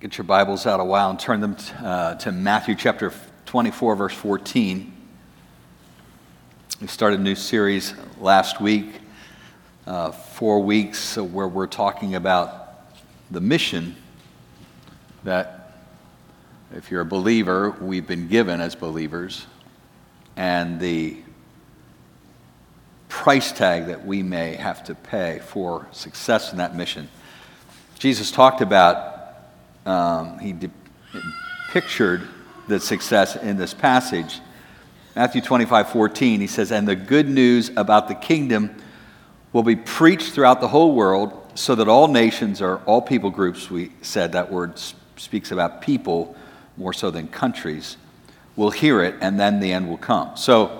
Get your Bibles out a while and turn them t- uh, to Matthew chapter 24, verse 14. We started a new series last week, uh, four weeks, where we're talking about the mission that, if you're a believer, we've been given as believers, and the price tag that we may have to pay for success in that mission. Jesus talked about um, he de- pictured the success in this passage. Matthew 25, 14, he says, And the good news about the kingdom will be preached throughout the whole world so that all nations or all people groups, we said that word speaks about people more so than countries, will hear it and then the end will come. So,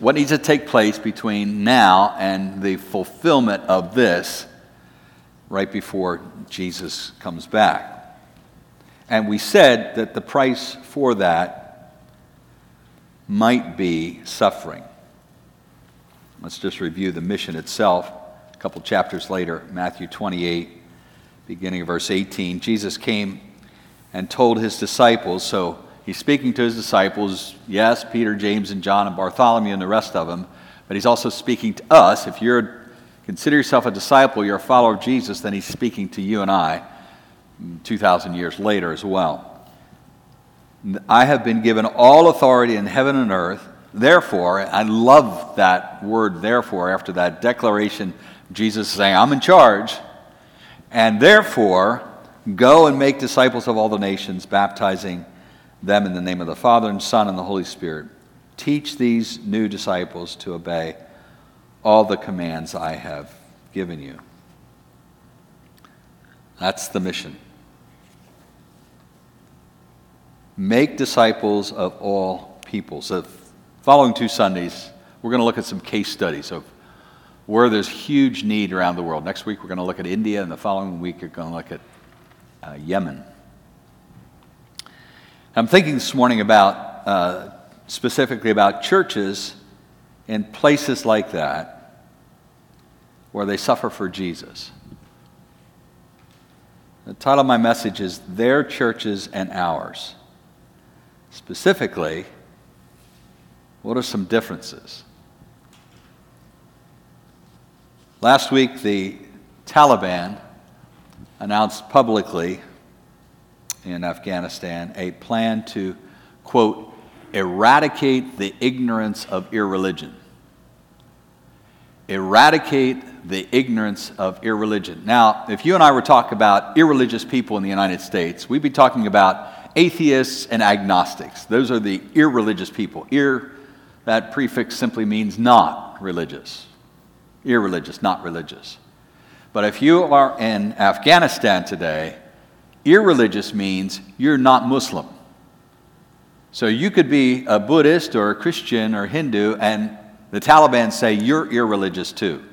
what needs to take place between now and the fulfillment of this right before Jesus comes back. And we said that the price for that might be suffering. Let's just review the mission itself. A couple chapters later, Matthew 28, beginning of verse 18, Jesus came and told his disciples, so he's speaking to his disciples, yes, Peter, James, and John, and Bartholomew, and the rest of them, but he's also speaking to us. If you're consider yourself a disciple, you're a follower of Jesus, then he's speaking to you and I 2,000 years later as well. I have been given all authority in heaven and earth. Therefore, I love that word, therefore, after that declaration, Jesus saying, I'm in charge. And therefore, go and make disciples of all the nations, baptizing them in the name of the Father and Son and the Holy Spirit. Teach these new disciples to obey all the commands I have given you. That's the mission. Make disciples of all peoples. So, following two Sundays, we're going to look at some case studies of where there's huge need around the world. Next week, we're going to look at India, and the following week, we're going to look at uh, Yemen. I'm thinking this morning about uh, specifically about churches in places like that where they suffer for Jesus. The title of my message is Their Churches and Ours. Specifically, what are some differences? Last week, the Taliban announced publicly in Afghanistan a plan to, quote, eradicate the ignorance of irreligion. Eradicate the ignorance of irreligion. Now, if you and I were talking about irreligious people in the United States, we'd be talking about atheists and agnostics. Those are the irreligious people. Ir, that prefix simply means not religious. Irreligious, not religious. But if you are in Afghanistan today, irreligious means you're not Muslim. So you could be a Buddhist or a Christian or Hindu, and the Taliban say you're irreligious too.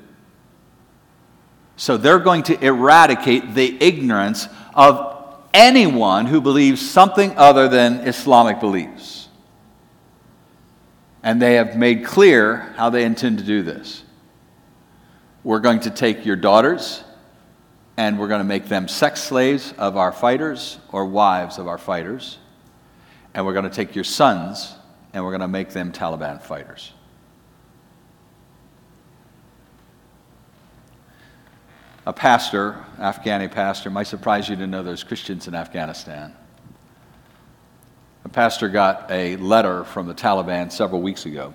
So they're going to eradicate the ignorance of anyone who believes something other than Islamic beliefs. And they have made clear how they intend to do this. We're going to take your daughters and we're going to make them sex slaves of our fighters or wives of our fighters and we're going to take your sons and we're going to make them Taliban fighters. A pastor, Afghani pastor, might surprise you to know there's Christians in Afghanistan. A pastor got a letter from the Taliban several weeks ago,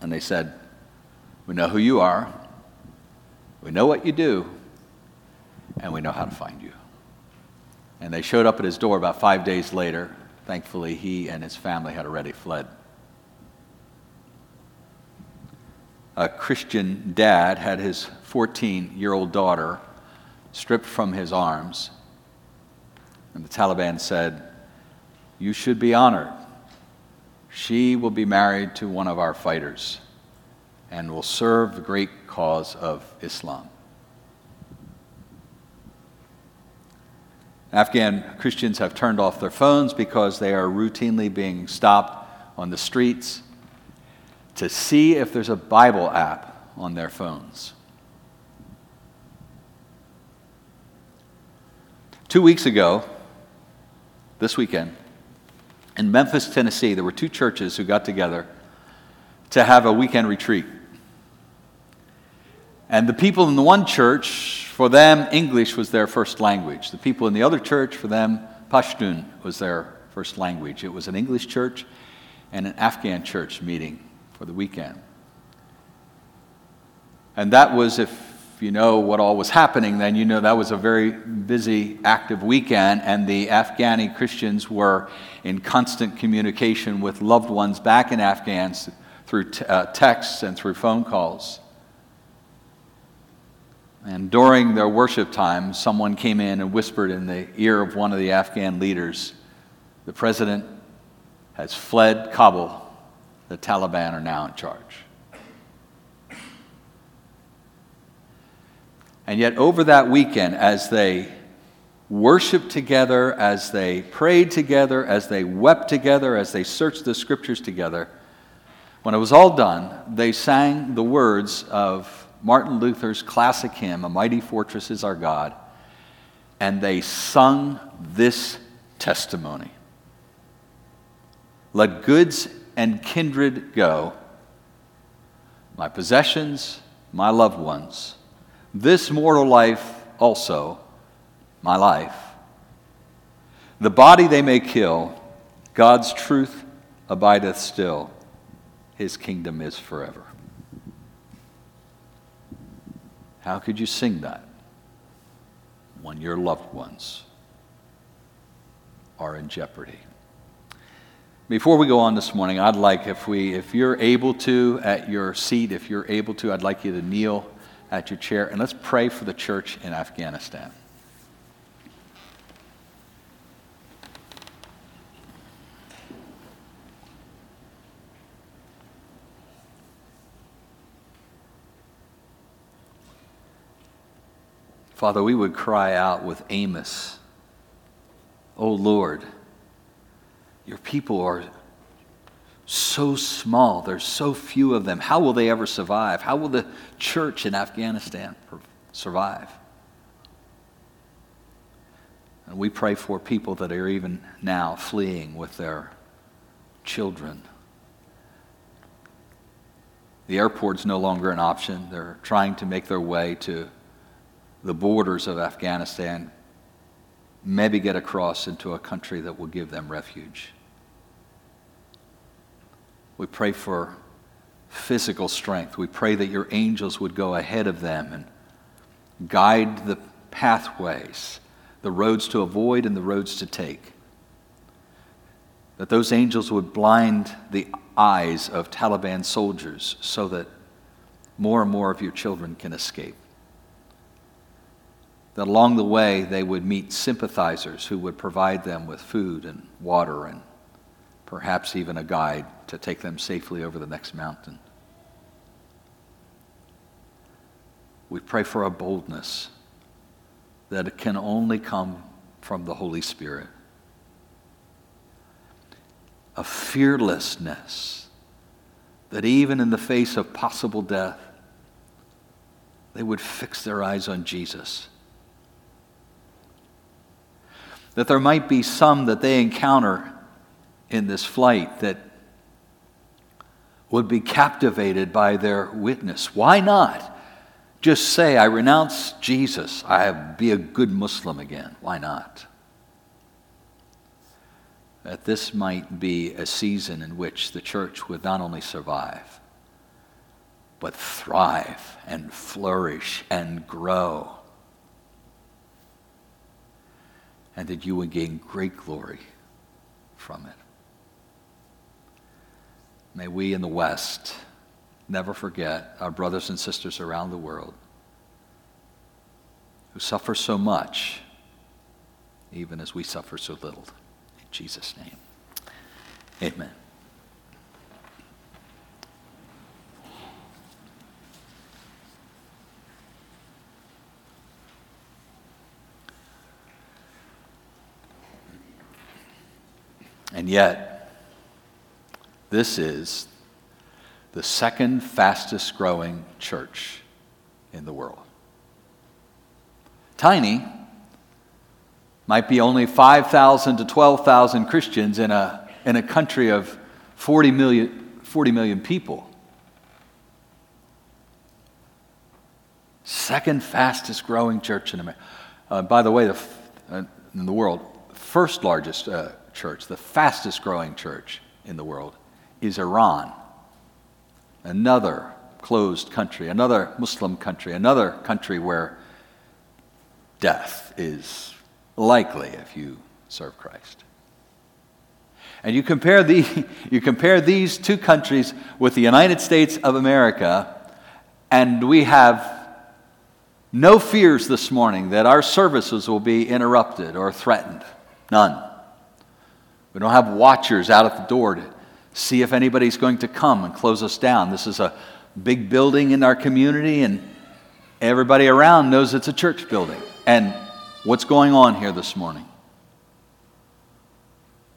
and they said, We know who you are, we know what you do, and we know how to find you. And they showed up at his door about five days later Thankfully, he and his family had already fled. A Christian dad had his 14 year old daughter stripped from his arms, and the Taliban said, You should be honored. She will be married to one of our fighters and will serve the great cause of Islam. Afghan Christians have turned off their phones because they are routinely being stopped on the streets to see if there's a Bible app on their phones. Two weeks ago, this weekend, in Memphis, Tennessee, there were two churches who got together to have a weekend retreat. And the people in the one church, for them, English was their first language. The people in the other church, for them, Pashtun was their first language. It was an English church and an Afghan church meeting for the weekend. And that was, if you know what all was happening, then you know that was a very busy, active weekend, and the Afghani Christians were in constant communication with loved ones back in Afghans through t- uh, texts and through phone calls. And during their worship time, someone came in and whispered in the ear of one of the Afghan leaders the president has fled Kabul. The Taliban are now in charge. And yet, over that weekend, as they worshiped together, as they prayed together, as they wept together, as they searched the scriptures together, when it was all done, they sang the words of Martin Luther's classic hymn, A Mighty Fortress is Our God, and they sung this testimony Let goods and kindred go, my possessions, my loved ones, this mortal life also, my life. The body they may kill, God's truth abideth still, his kingdom is forever. How could you sing that when your loved ones are in jeopardy? Before we go on this morning, I'd like, if, we, if you're able to, at your seat, if you're able to, I'd like you to kneel at your chair and let's pray for the church in Afghanistan. Father, we would cry out with Amos, Oh Lord, your people are so small. There's so few of them. How will they ever survive? How will the church in Afghanistan survive? And we pray for people that are even now fleeing with their children. The airport's no longer an option. They're trying to make their way to the borders of Afghanistan, maybe get across into a country that will give them refuge. We pray for physical strength. We pray that your angels would go ahead of them and guide the pathways, the roads to avoid and the roads to take. That those angels would blind the eyes of Taliban soldiers so that more and more of your children can escape. That along the way they would meet sympathizers who would provide them with food and water and perhaps even a guide to take them safely over the next mountain. We pray for a boldness that can only come from the Holy Spirit, a fearlessness that even in the face of possible death, they would fix their eyes on Jesus. That there might be some that they encounter in this flight that would be captivated by their witness. Why not just say, I renounce Jesus, I be a good Muslim again? Why not? That this might be a season in which the church would not only survive, but thrive and flourish and grow. And that you would gain great glory from it. May we in the West never forget our brothers and sisters around the world who suffer so much, even as we suffer so little. In Jesus' name, amen. And yet, this is the second fastest growing church in the world. Tiny, might be only 5,000 to 12,000 Christians in a, in a country of 40 million, 40 million people. Second fastest growing church in America. Uh, by the way, the, uh, in the world, first largest uh, church, the fastest growing church in the world, is Iran. Another closed country, another Muslim country, another country where death is likely if you serve Christ. And you compare, the, you compare these two countries with the United States of America, and we have no fears this morning that our services will be interrupted or threatened. None. We don't have watchers out at the door to see if anybody's going to come and close us down. This is a big building in our community, and everybody around knows it's a church building. And what's going on here this morning?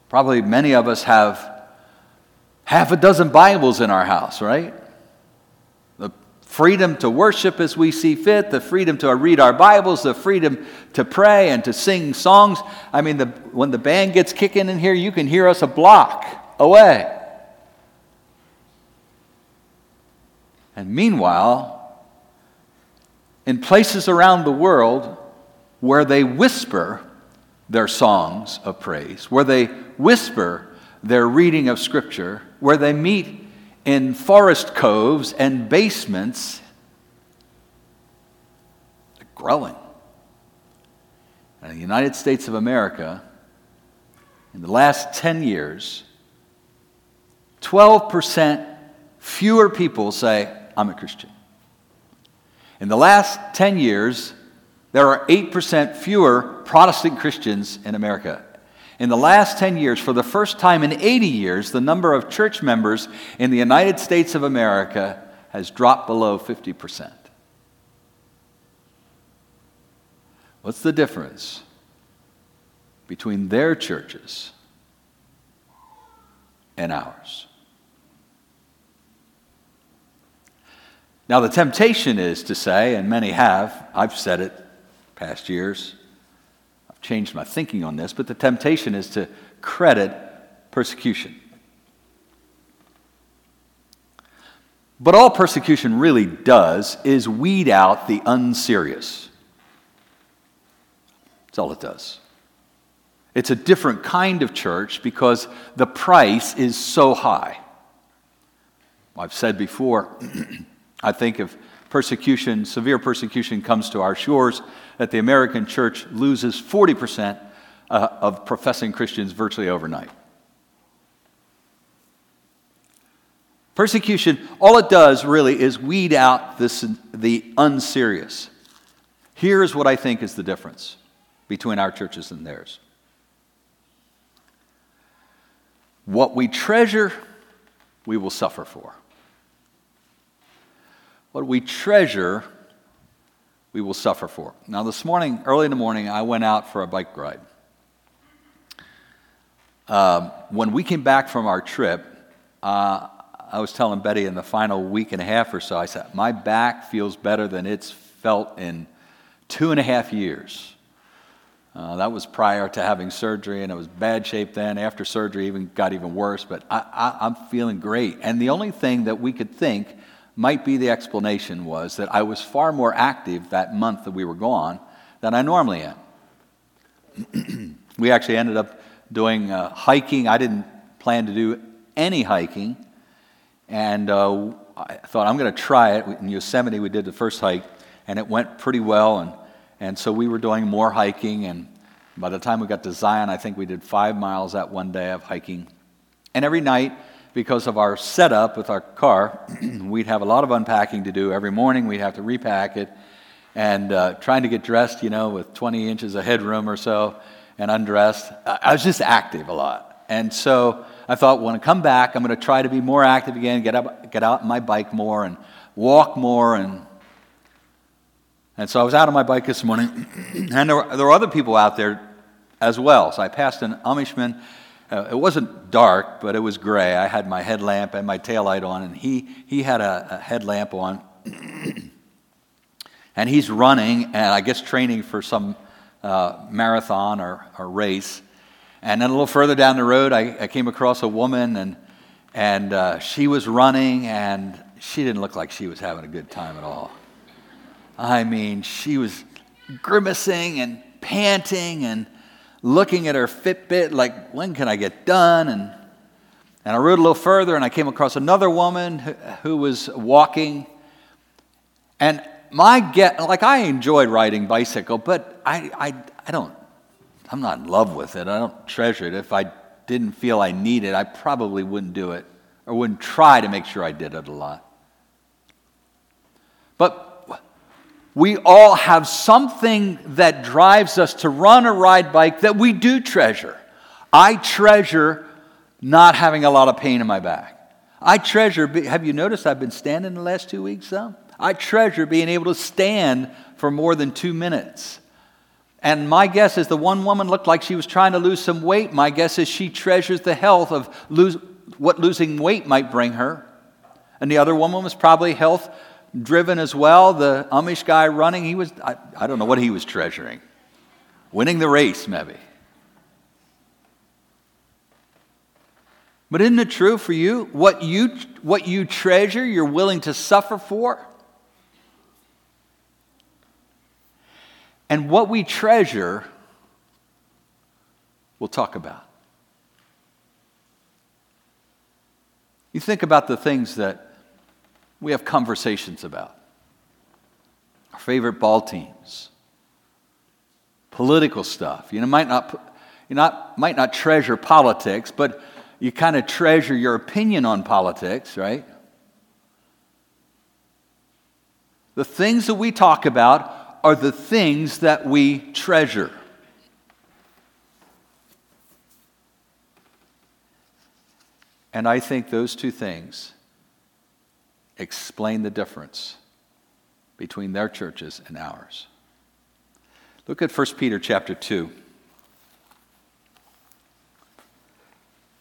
Probably many of us have half a dozen Bibles in our house, right? Freedom to worship as we see fit, the freedom to read our Bibles, the freedom to pray and to sing songs. I mean, the, when the band gets kicking in here, you can hear us a block away. And meanwhile, in places around the world where they whisper their songs of praise, where they whisper their reading of Scripture, where they meet in forest coves and basements, growing. And in the United States of America, in the last 10 years, 12% fewer people say, I'm a Christian. In the last 10 years, there are 8% fewer Protestant Christians in America. In the last 10 years, for the first time in 80 years, the number of church members in the United States of America has dropped below 50%. What's the difference between their churches and ours? Now, the temptation is to say, and many have, I've said it past years, changed my thinking on this, but the temptation is to credit persecution. But all persecution really does is weed out the unserious. That's all it does. It's a different kind of church because the price is so high. I've said before, I think if persecution, severe persecution, comes to our shores, that the American church loses 40% uh, of professing Christians virtually overnight. Persecution, all it does really is weed out this, the unserious. Here's what I think is the difference between our churches and theirs. What we treasure, we will suffer for. What we treasure, we will suffer for. Now, this morning, early in the morning, I went out for a bike ride. Uh, when we came back from our trip, uh, I was telling Betty in the final week and a half or so, I said, My back feels better than it's felt in two and a half years. Uh, that was prior to having surgery, and it was bad shape then. After surgery, even got even worse. But I, I'm feeling great. And the only thing that we could think might be the explanation was that I was far more active that month that we were gone than I normally am. we actually ended up doing uh, hiking. I didn't plan to do any hiking, and uh, I thought I'm going to try it. In Yosemite, we did the first hike, and it went pretty well. And, and so we were doing more hiking, and by the time we got to Zion, I think we did five miles that one day of hiking. And every night, because of our setup with our car, we'd have a lot of unpacking to do every morning. We'd have to repack it and uh, trying to get dressed, you know, with 20 inches of headroom or so and undressed. I was just active a lot. And so I thought, when I come back, I'm going to try to be more active again, get, up, get out my bike more and walk more. And, and so I was out on my bike this morning, and there were, there were other people out there as well. So I passed an Amishman uh, it wasn't dark, but it was gray. I had my headlamp and my taillight on, and he, he had a, a headlamp on. and he's running, and I guess training for some uh, marathon or, or race. And then a little further down the road, I, I came across a woman, and, and uh, she was running, and she didn't look like she was having a good time at all. I mean, she was grimacing and panting and looking at her Fitbit, like, when can I get done? And, and I rode a little further, and I came across another woman who, who was walking. And my get, like, I enjoyed riding bicycle, but I, I, I don't, I'm not in love with it. I don't treasure it. If I didn't feel I needed it, I probably wouldn't do it or wouldn't try to make sure I did it a lot. But we all have something that drives us to run or ride bike that we do treasure. I treasure not having a lot of pain in my back. I treasure, have you noticed I've been standing the last two weeks though? I treasure being able to stand for more than two minutes. And my guess is the one woman looked like she was trying to lose some weight. My guess is she treasures the health of lose, what losing weight might bring her. And the other woman was probably health driven as well. The Amish guy running, he was, I, I don't know what he was treasuring. Winning the race, maybe. But isn't it true for you? What you, what you treasure, you're willing to suffer for? And what we treasure, we'll talk about. You think about the things that we have conversations about our favorite ball teams, political stuff. You know, might not, you not, might not treasure politics, but you kind of treasure your opinion on politics, right? The things that we talk about are the things that we treasure. And I think those two things explain the difference between their churches and ours. Look at 1 Peter chapter 2,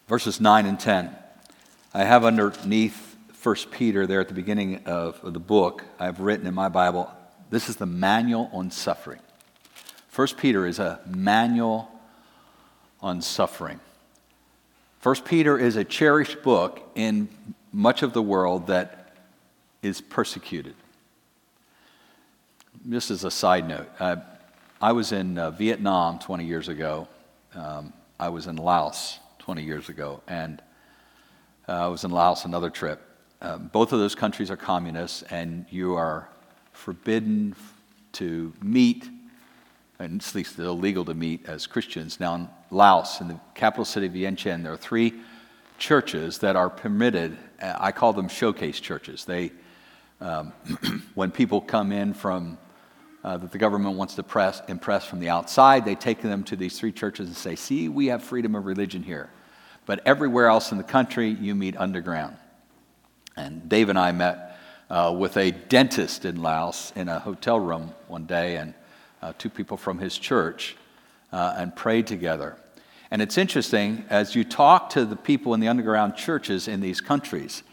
verses 9 and 10. I have underneath 1 Peter there at the beginning of, the book, I've written in my Bible, this is the manual on suffering. 1 Peter is a manual on suffering. 1 Peter is a cherished book in much of the world that is persecuted. Just as a side note, uh, I was in uh, Vietnam 20 years ago. Um, I was in Laos 20 years ago, and uh, I was in Laos another trip. Um, both of those countries are communists, and you are forbidden to meet, and at least illegal to meet as Christians. Now, in Laos, in the capital city of Vientiane, there are three churches that are permitted. Uh, I call them showcase churches. They um, when people come in from uh, that the government wants to press, impress from the outside, they take them to these three churches and say, See, we have freedom of religion here. But everywhere else in the country, you meet underground. And Dave and I met uh, with a dentist in Laos in a hotel room one day, and uh, two people from his church, uh, and prayed together. And it's interesting, as you talk to the people in the underground churches in these countries,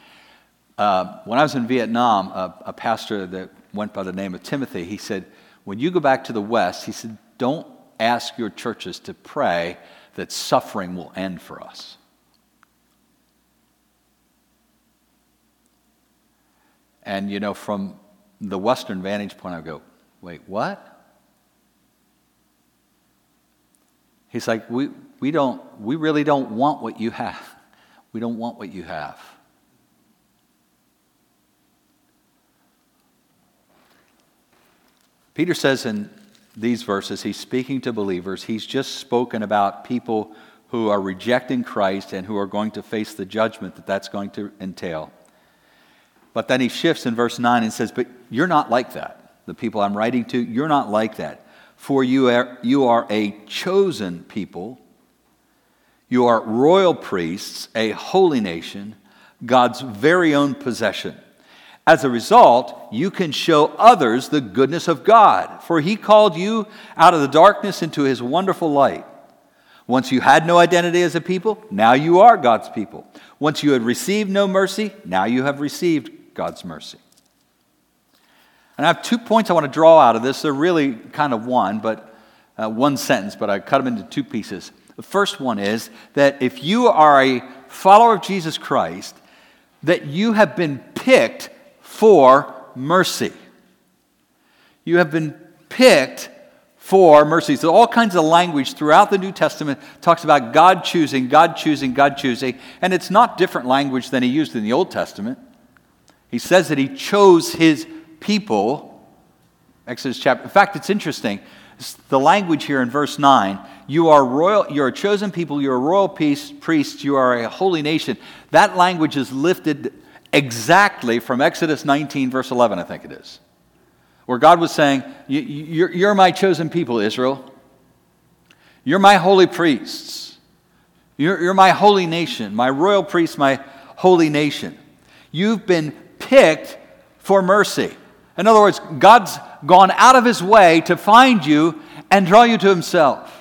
uh, when I was in Vietnam, a, a pastor that went by the name of Timothy, he said, When you go back to the West, he said, don't ask your churches to pray that suffering will end for us. And, you know, from the Western vantage point, I go, wait, what? He's like, we, we, don't, we really don't want what you have. We don't want what you have. Peter says in these verses, he's speaking to believers. He's just spoken about people who are rejecting Christ and who are going to face the judgment that that's going to entail. But then he shifts in verse 9 and says, But you're not like that. The people I'm writing to, you're not like that. For you are, you are a chosen people, you are royal priests, a holy nation, God's very own possession. As a result, you can show others the goodness of God, for He called you out of the darkness into His wonderful light. Once you had no identity as a people, now you are God's people. Once you had received no mercy, now you have received God's mercy. And I have two points I want to draw out of this. They're really kind of one, but uh, one sentence, but I cut them into two pieces. The first one is that if you are a follower of Jesus Christ, that you have been picked for mercy. You have been picked for mercy. So all kinds of language throughout the New Testament talks about God choosing, God choosing, God choosing, and it's not different language than he used in the Old Testament. He says that he chose his people. Exodus chapter. In fact, it's interesting. The language here in verse 9, you are royal, you're a chosen people, you're a royal priest, you are a holy nation. That language is lifted exactly from Exodus 19, verse 11, I think it is, where God was saying, You're my chosen people, Israel. You're my holy priests. You're, you're my holy nation, my royal priests, my holy nation. You've been picked for mercy. In other words, God's gone out of his way to find you and draw you to himself.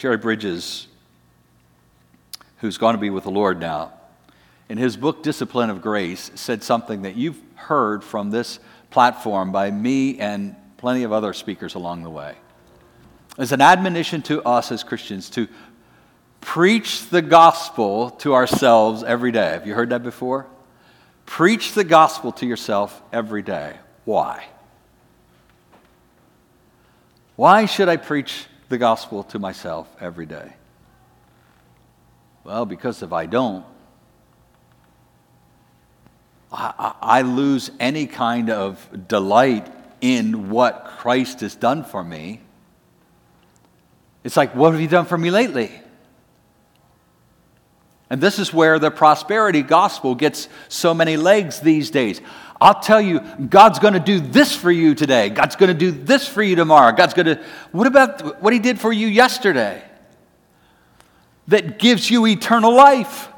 Jerry Bridges, who's going to be with the Lord now, in his book Discipline of Grace, said something that you've heard from this platform by me and plenty of other speakers along the way. It's an admonition to us as Christians to Preach the gospel to ourselves every day. Have you heard that before? Preach the gospel to yourself every day. Why? Why should I preach the gospel to myself every day? Well, because if I don't, I, I, lose any kind of delight in what Christ has done for me. It's like, what have you done for me lately? And this is where the prosperity gospel gets so many legs these days. I'll tell you, God's going to do this for you today. God's going to do this for you tomorrow. God's going to, what about what He did for you yesterday? That gives you eternal life,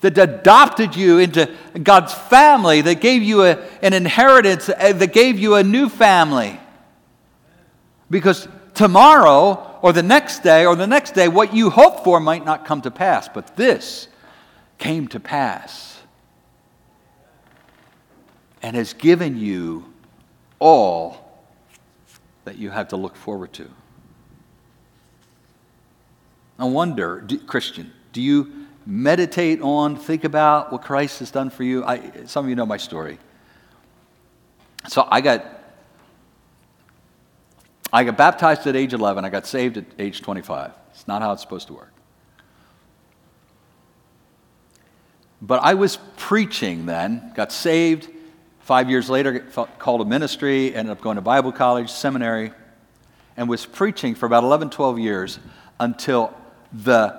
that adopted you into God's family, that gave you a, an inheritance, uh, that gave you a new family. Because tomorrow, or the next day, or the next day, what you hope for might not come to pass. But this, came to pass and has given you all that you have to look forward to. I wonder, do, Christian, do you meditate on, think about what Christ has done for you? I, some of you know my story. So I got I got baptized at age 11. I got saved at age 25. It's not how it's supposed to work. But I was preaching then, got saved. Five years later, called a ministry, ended up going to Bible college, seminary, and was preaching for about 11, 12 years until the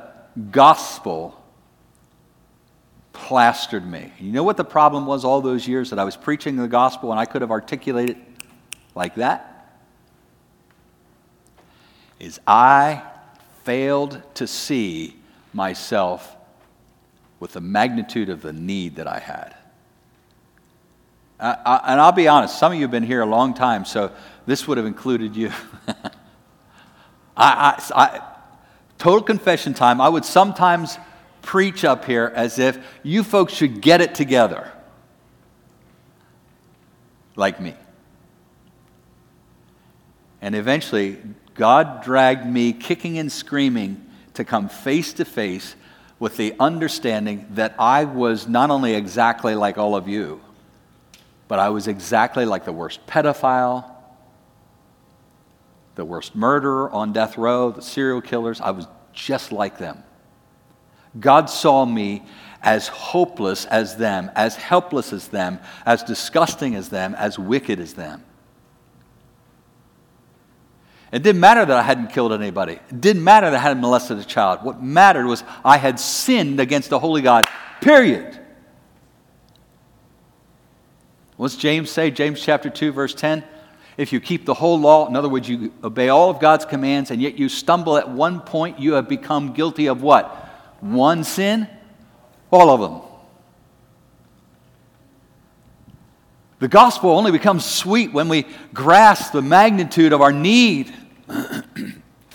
gospel plastered me. You know what the problem was all those years that I was preaching the gospel and I could have articulated like that? Is I failed to see myself with the magnitude of the need that I had. I, I, and I'll be honest, some of you have been here a long time, so this would have included you. I, total confession time, I would sometimes preach up here as if you folks should get it together, like me. And eventually, God dragged me kicking and screaming to come face to face with the understanding that I was not only exactly like all of you, but I was exactly like the worst pedophile, the worst murderer on death row, the serial killers. I was just like them. God saw me as hopeless as them, as helpless as them, as disgusting as them, as wicked as them. It didn't matter that I hadn't killed anybody. It didn't matter that I hadn't molested a child. What mattered was I had sinned against the holy God, period. What's James say? James chapter 2, verse 10. If you keep the whole law, in other words, you obey all of God's commands, and yet you stumble at one point, you have become guilty of what? One sin? All of them. The gospel only becomes sweet when we grasp the magnitude of our need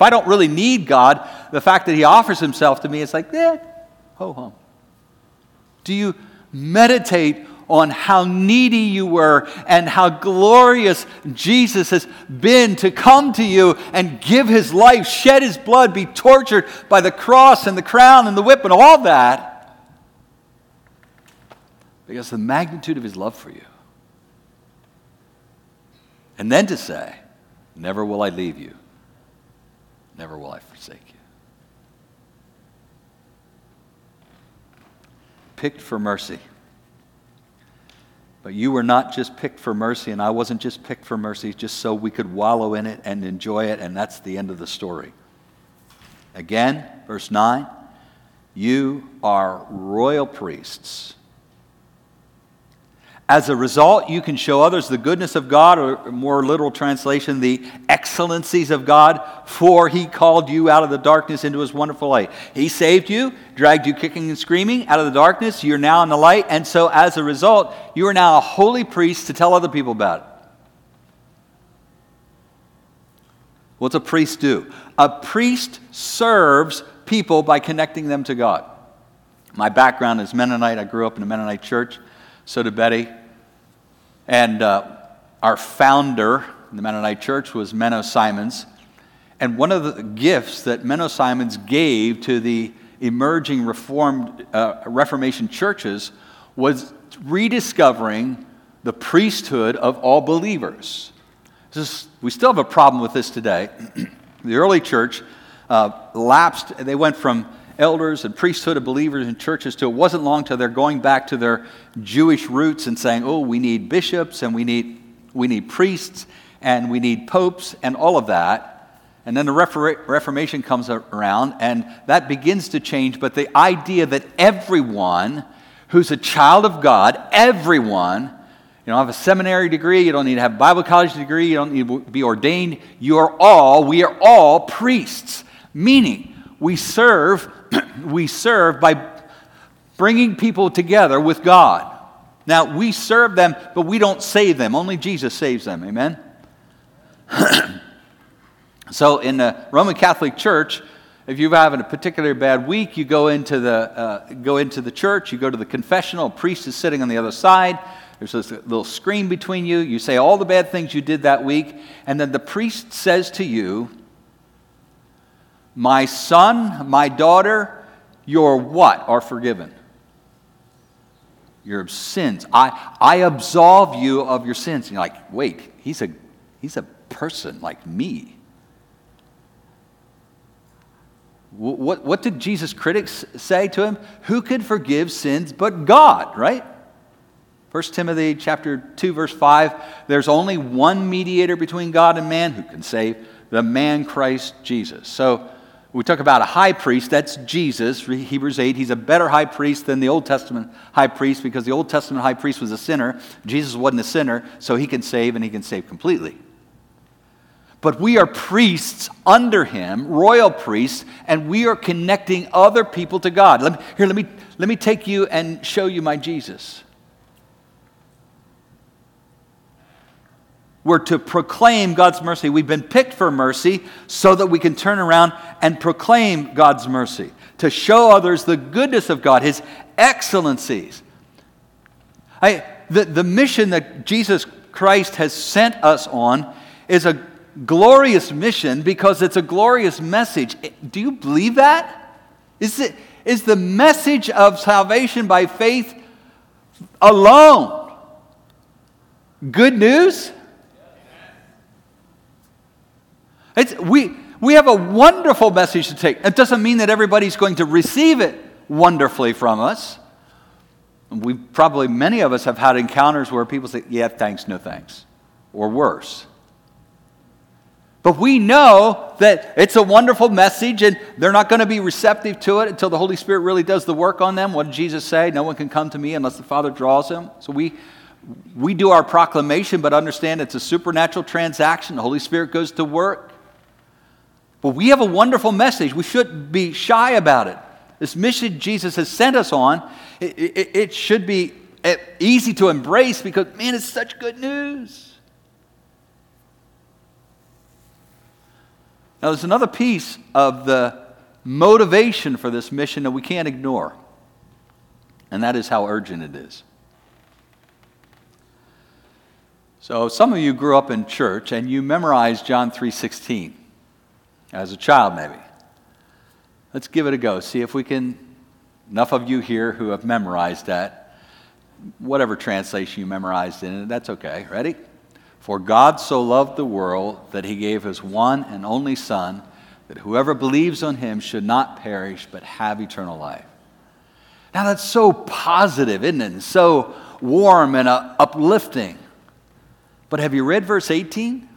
if I don't really need God, the fact that He offers Himself to me, it's like, yeah, ho hum. Do you meditate on how needy you were and how glorious Jesus has been to come to you and give his life, shed his blood, be tortured by the cross and the crown and the whip and all that. Because the magnitude of his love for you. And then to say, Never will I leave you, never will I forsake you. Picked for mercy. But you were not just picked for mercy, and I wasn't just picked for mercy just so we could wallow in it and enjoy it, and that's the end of the story. Again, verse 9 you are royal priests as a result, you can show others the goodness of God, or more literal translation, the excellencies of God, for he called you out of the darkness into his wonderful light. He saved you, dragged you kicking and screaming out of the darkness. You're now in the light. And so, as a result, you are now a holy priest to tell other people about it. What's a priest do? A priest serves people by connecting them to God. My background is Mennonite. I grew up in a Mennonite church. So did Betty. And uh, our founder in the Mennonite church was Menno Simons. And one of the gifts that Menno Simons gave to the emerging Reformed, uh, Reformation churches was rediscovering the priesthood of all believers. Is, we still have a problem with this today. the early church uh, lapsed, they went from elders and priesthood of believers in churches to it wasn't long till they're going back to their Jewish roots and saying, oh, we need bishops and we need, we need priests and we need popes and all of that. And then the Reformation comes around and that begins to change. But the idea that everyone who's a child of God, everyone, you don't have a seminary degree, you don't need to have a Bible college degree, you don't need to be ordained, you are all, we are all priests. Meaning, we serve we serve by bringing people together with God. Now, we serve them, but we don't save them. Only Jesus saves them. Amen? so, in the Roman Catholic Church, if you're having a particularly bad week, you go into the, uh, go into the church, you go to the confessional, a priest is sitting on the other side. There's this little screen between you. You say all the bad things you did that week, and then the priest says to you, My son, my daughter, your what are forgiven? Your sins. I, I absolve you of your sins. And you're like, wait, he's a, he's a person like me. What, what did Jesus' critics say to him? Who could forgive sins but God, right? 1 Timothy chapter 2 verse 5 there's only one mediator between God and man who can save the man Christ Jesus. So we talk about a high priest, that's Jesus, Hebrews 8. He's a better high priest than the Old Testament high priest because the Old Testament high priest was a sinner. Jesus wasn't a sinner, so he can save and he can save completely. But we are priests under him, royal priests, and we are connecting other people to God. Let me, here, let me, let me take you and show you my Jesus. We're to proclaim God's mercy. We've been picked for mercy so that we can turn around and proclaim God's mercy, to show others the goodness of God, His excellencies. I, the, the mission that Jesus Christ has sent us on is a glorious mission because it's a glorious message. Do you believe that? Is, it, is the message of salvation by faith alone good news? It's, we, we have a wonderful message to take. It doesn't mean that everybody's going to receive it wonderfully from us. We probably, many of us have had encounters where people say, yeah, thanks, no thanks, or worse. But we know that it's a wonderful message and they're not going to be receptive to it until the Holy Spirit really does the work on them. What did Jesus say? No one can come to me unless the Father draws him. So we, we do our proclamation, but understand it's a supernatural transaction. The Holy Spirit goes to work. But we have a wonderful message. We shouldn't be shy about it. This mission Jesus has sent us on, it, it, it should be eh, easy to embrace because, man, it's such good news. Now, there's another piece of the motivation for this mission that we can't ignore, and that is how urgent it is. So some of you grew up in church and you memorized John 3:16 as a child maybe. Let's give it a go. See if we can enough of you here who have memorized that. Whatever translation you memorized in it, that's okay. Ready? For God so loved the world that he gave his one and only son that whoever believes on him should not perish but have eternal life. Now that's so positive, isn't it? And so warm and uh, uplifting. But have you read verse 18?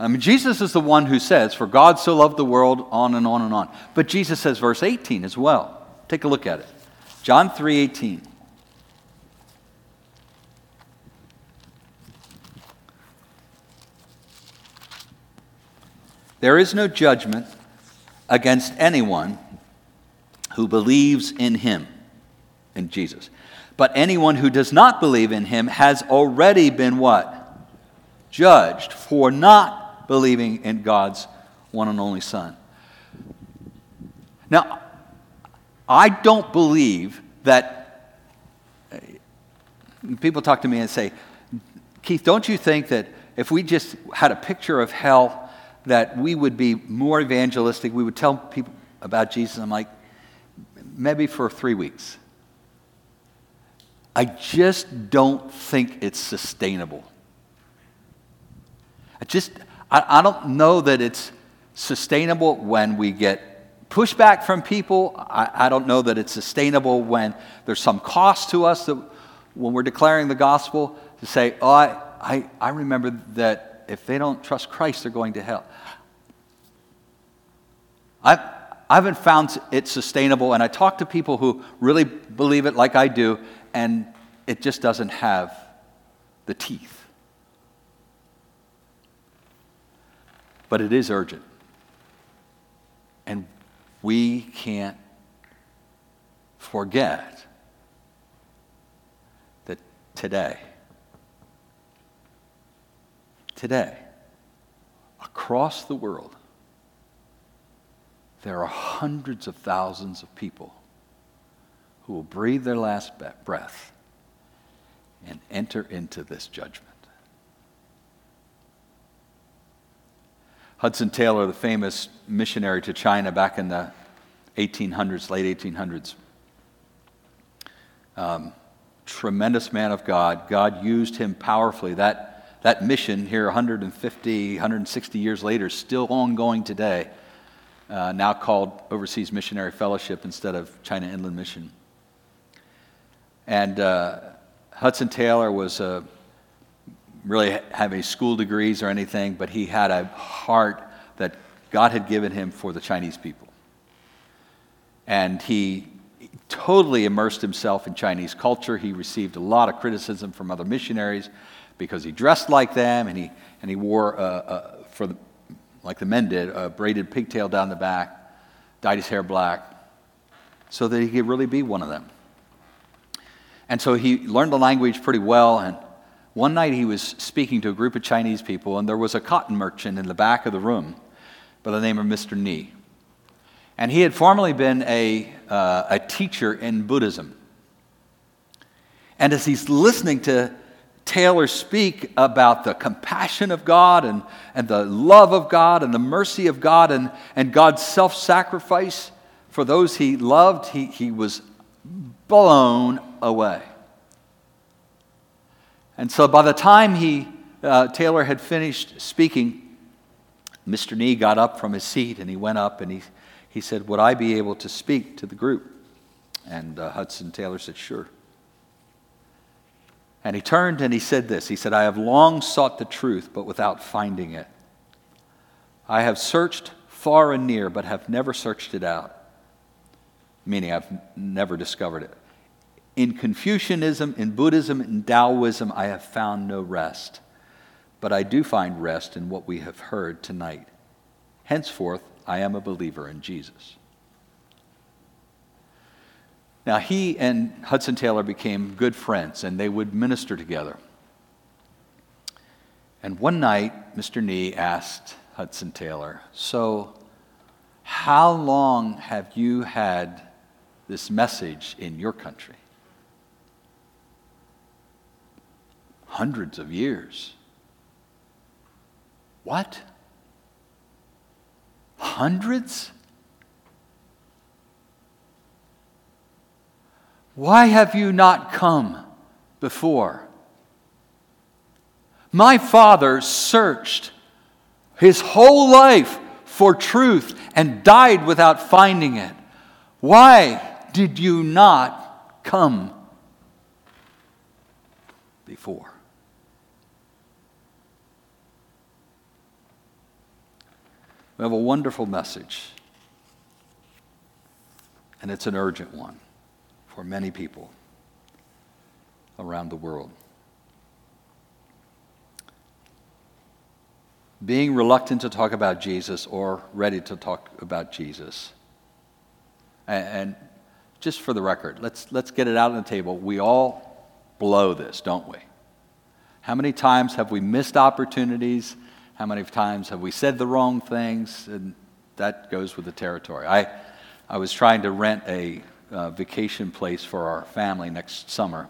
I mean, Jesus is the one who says, For God so loved the world, on and on and on. But Jesus says verse 18 as well. Take a look at it. John 3 18. There is no judgment against anyone who believes in him, in Jesus. But anyone who does not believe in him has already been what? Judged for not believing in God's one and only Son. Now, I don't believe that eh, people talk to me and say, Keith, don't you think that if we just had a picture of hell, that we would be more evangelistic? We would tell people about Jesus. I'm like, maybe for three weeks. I just don't think it's sustainable. I just, I, I don't know that it's sustainable when we get pushback from people. I, I don't know that it's sustainable when there's some cost to us that when we're declaring the gospel to say, oh, I, I, I remember that if they don't trust Christ, they're going to hell. I, I haven't found it sustainable, and I talk to people who really believe it like I do, and it just doesn't have the teeth. But it is urgent. And we can't forget that today, today, across the world, there are hundreds of thousands of people who will breathe their last breath and enter into this judgment. Hudson Taylor, the famous missionary to China back in the 1800s, late 1800s, um, tremendous man of God. God used him powerfully. That, that mission here, 150, 160 years later, still ongoing today, uh, now called Overseas Missionary Fellowship instead of China Inland Mission. And uh, Hudson Taylor was a, really have any school degrees or anything, but he had a heart that God had given him for the Chinese people. And he totally immersed himself in Chinese culture. He received a lot of criticism from other missionaries because he dressed like them and he, and he wore, uh, uh, for the, like the men did, a braided pigtail down the back, dyed his hair black, so that he could really be one of them. And so he learned the language pretty well. And one night he was speaking to a group of Chinese people, and there was a cotton merchant in the back of the room by the name of Mr. Ni. And he had formerly been a, uh, a teacher in Buddhism. And as he's listening to Taylor speak about the compassion of God and, and the love of God and the mercy of God and, and God's self sacrifice for those he loved, he, he was blown away. And so by the time he, uh, Taylor had finished speaking, Mr. Nee got up from his seat and he went up and he, he said, Would I be able to speak to the group? And uh, Hudson Taylor said, Sure. And he turned and he said this He said, I have long sought the truth, but without finding it. I have searched far and near, but have never searched it out. Meaning, I've never discovered it. In Confucianism, in Buddhism, in Taoism, I have found no rest. But I do find rest in what we have heard tonight. Henceforth, I am a believer in Jesus. Now, he and Hudson Taylor became good friends, and they would minister together. And one night, Mr. Ni asked Hudson Taylor, So, how long have you had this message in your country? Hundreds of years. What? Hundreds? Why have you not come before? My father searched his whole life for truth and died without finding it. Why did you not come before? We have a wonderful message, and it's an urgent one for many people around the world. Being reluctant to talk about Jesus or ready to talk about Jesus. And, just for the record, let's, let's get it out on the table. We all blow this, don't we? How many times have we missed opportunities? How many times have we said the wrong things? And that goes with the territory. I, I was trying to rent a uh, vacation place for our family next summer.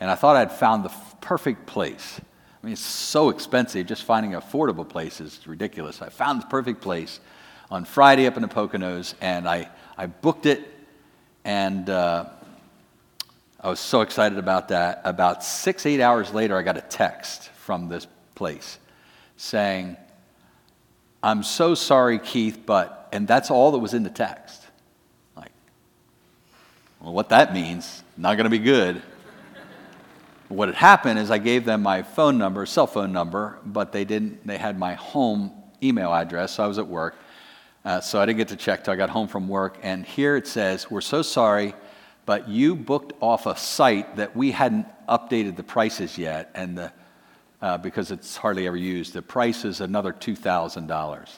And I thought I'd found the f- perfect place. I mean, it's so expensive. Just finding an affordable place is ridiculous. I found the perfect place on Friday up in the Poconos, and I, I booked it, and uh, I was so excited about that. About six, eight hours later, I got a text from this place saying, I'm so sorry, Keith, but, and that's all that was in the text. Like, well, what that means, not going to be good. what had happened is I gave them my phone number, cell phone number, but they didn't, they had my home email address, so I was at work. Uh, so I didn't get to check till I got home from work. And here it says, We're so sorry, but you booked off a site that we hadn't updated the prices yet, and the, uh, because it's hardly ever used, the price is another $2,000.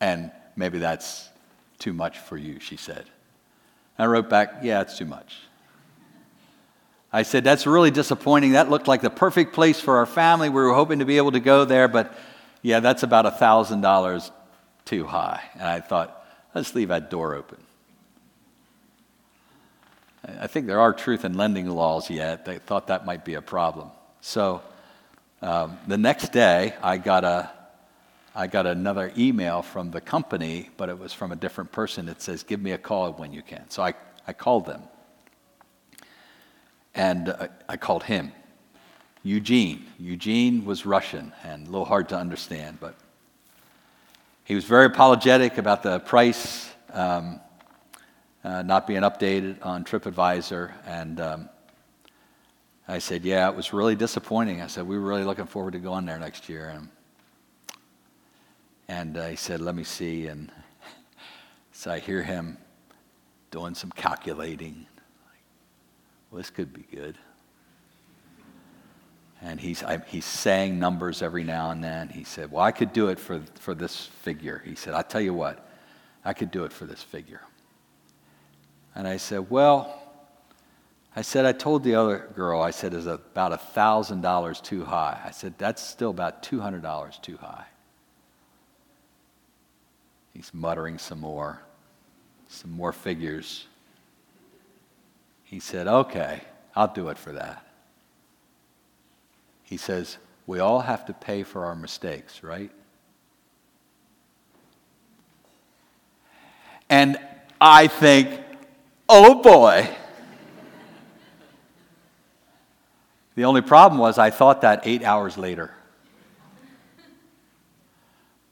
And maybe that's too much for you, she said. I wrote back, Yeah, it's too much. I said, That's really disappointing. That looked like the perfect place for our family. We were hoping to be able to go there, but yeah, that's about $1,000 too high. And I thought, Let's leave that door open. I think there are truth in lending laws yet. They thought that might be a problem. So um, the next day, I got a I got another email from the company, but it was from a different person. It says, Give me a call when you can. So I, I called them. And uh, I called him, Eugene. Eugene was Russian and a little hard to understand, but he was very apologetic about the price um, uh, not being updated on TripAdvisor. And um, I said, Yeah, it was really disappointing. I said, We were really looking forward to going there next year. And and uh, he said, Let me see. And so I hear him doing some calculating. Well, this could be good. And he's, I, he's saying numbers every now and then. He said, Well, I could do it for, for this figure. He said, I'll tell you what, I could do it for this figure. And I said, Well, I said, I told the other girl, I said, is about $1,000 too high. I said, that's still about $200 too high. He's muttering some more, some more figures. He said, Okay, I'll do it for that. He says, We all have to pay for our mistakes, right? And I think, Oh boy. The only problem was I thought that eight hours later.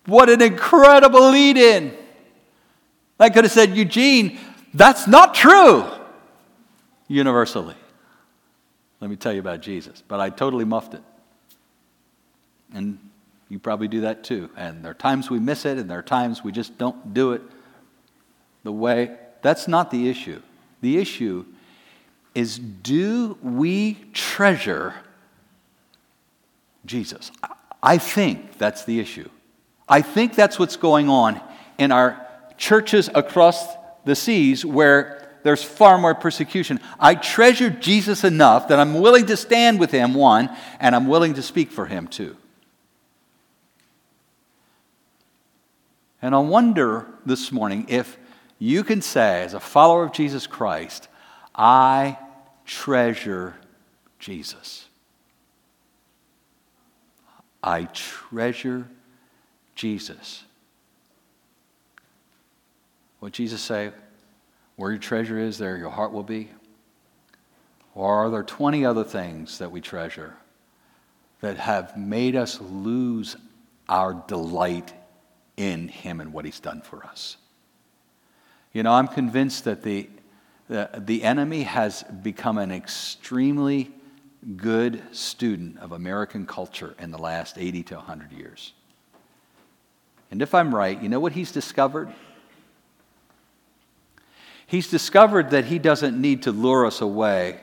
What an incredible lead in. I could have said, Eugene, that's not true universally. Let me tell you about Jesus. But I totally muffed it. And you probably do that too. And there are times we miss it, and there are times we just don't do it the way. That's not the issue. The issue is do we treasure Jesus? I think that's the issue. I think that's what's going on in our churches across the seas where there's far more persecution. I treasure Jesus enough that I'm willing to stand with him, one, and I'm willing to speak for him, two. And I wonder this morning if you can say, as a follower of Jesus Christ, I treasure Jesus. I treasure Jesus. What Jesus say? Where your treasure is, there your heart will be. Or are there 20 other things that we treasure that have made us lose our delight in Him and what He's done for us? You know, I'm convinced that the, the, the enemy has become an extremely good student of American culture in the last 80 to 100 years. And if I'm right, you know what he's discovered? He's discovered that he doesn't need to lure us away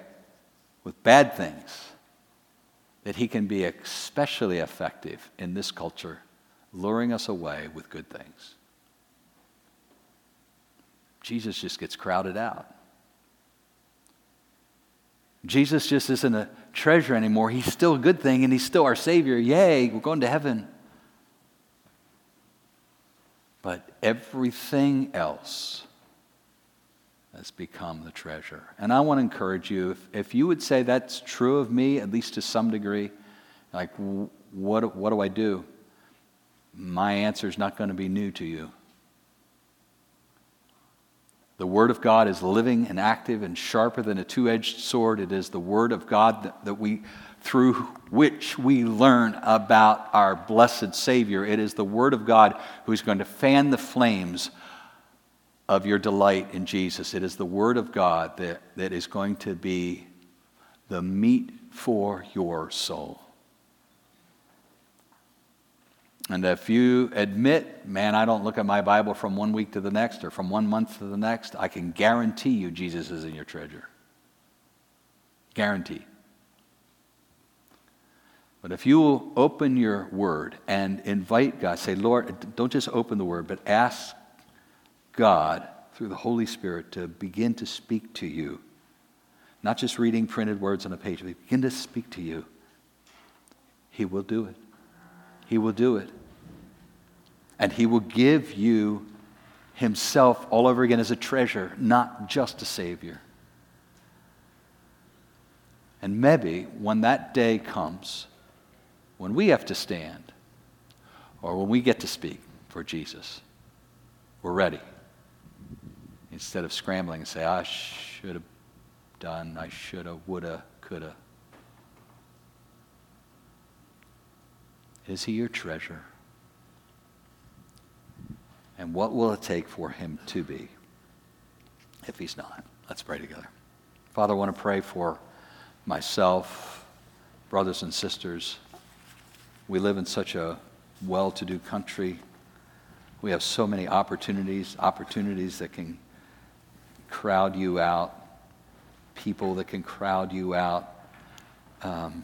with bad things, that he can be especially effective in this culture, luring us away with good things. Jesus just gets crowded out. Jesus just isn't a treasure anymore. He's still a good thing and he's still our Savior. Yay, we're going to heaven. But everything else has become the treasure. And I want to encourage you if, if you would say that's true of me, at least to some degree, like, what, what do I do? My answer is not going to be new to you. The Word of God is living and active and sharper than a two edged sword. It is the Word of God that, that we, through which we learn about our blessed Savior. It is the Word of God who is going to fan the flames of your delight in Jesus. It is the Word of God that, that is going to be the meat for your soul. And if you admit, man, I don't look at my Bible from one week to the next or from one month to the next, I can guarantee you Jesus is in your treasure. Guarantee. But if you open your word and invite God, say, Lord, don't just open the word, but ask God through the Holy Spirit to begin to speak to you. Not just reading printed words on a page, but begin to speak to you. He will do it. He will do it. And He will give you Himself all over again as a treasure, not just a Savior. And maybe when that day comes, when we have to stand, or when we get to speak for Jesus, we're ready. Instead of scrambling and say, I should have done, I should have, would have, could have. Is he your treasure? And what will it take for him to be if he's not? Let's pray together. Father, I want to pray for myself, brothers and sisters. We live in such a well to do country. We have so many opportunities, opportunities that can crowd you out, people that can crowd you out. Um,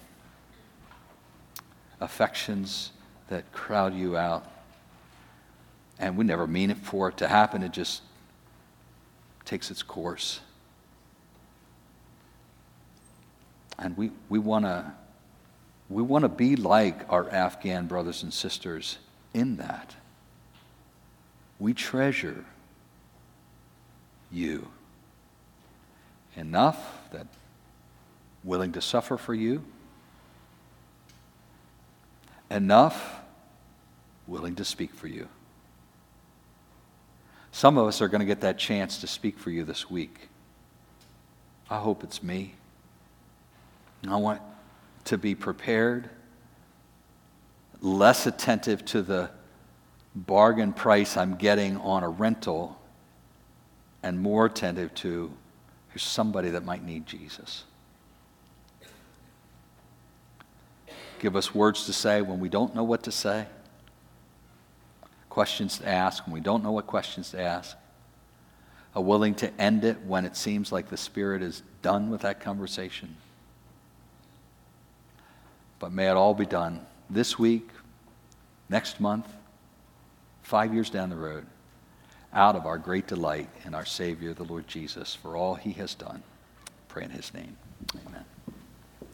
affections that crowd you out. And we never mean it for it to happen, it just takes its course. And we, we want to we wanna be like our Afghan brothers and sisters in that. We treasure you enough that willing to suffer for you enough willing to speak for you. Some of us are going to get that chance to speak for you this week. I hope it's me. I want to be prepared, less attentive to the bargain price I'm getting on a rental, and more attentive to somebody that might need Jesus. Give us words to say when we don't know what to say, questions to ask when we don't know what questions to ask, a willing to end it when it seems like the Spirit is done with that conversation. But may it all be done this week, next month, five years down the road, out of our great delight in our Savior, the Lord Jesus, for all he has done. Pray in his name. Amen.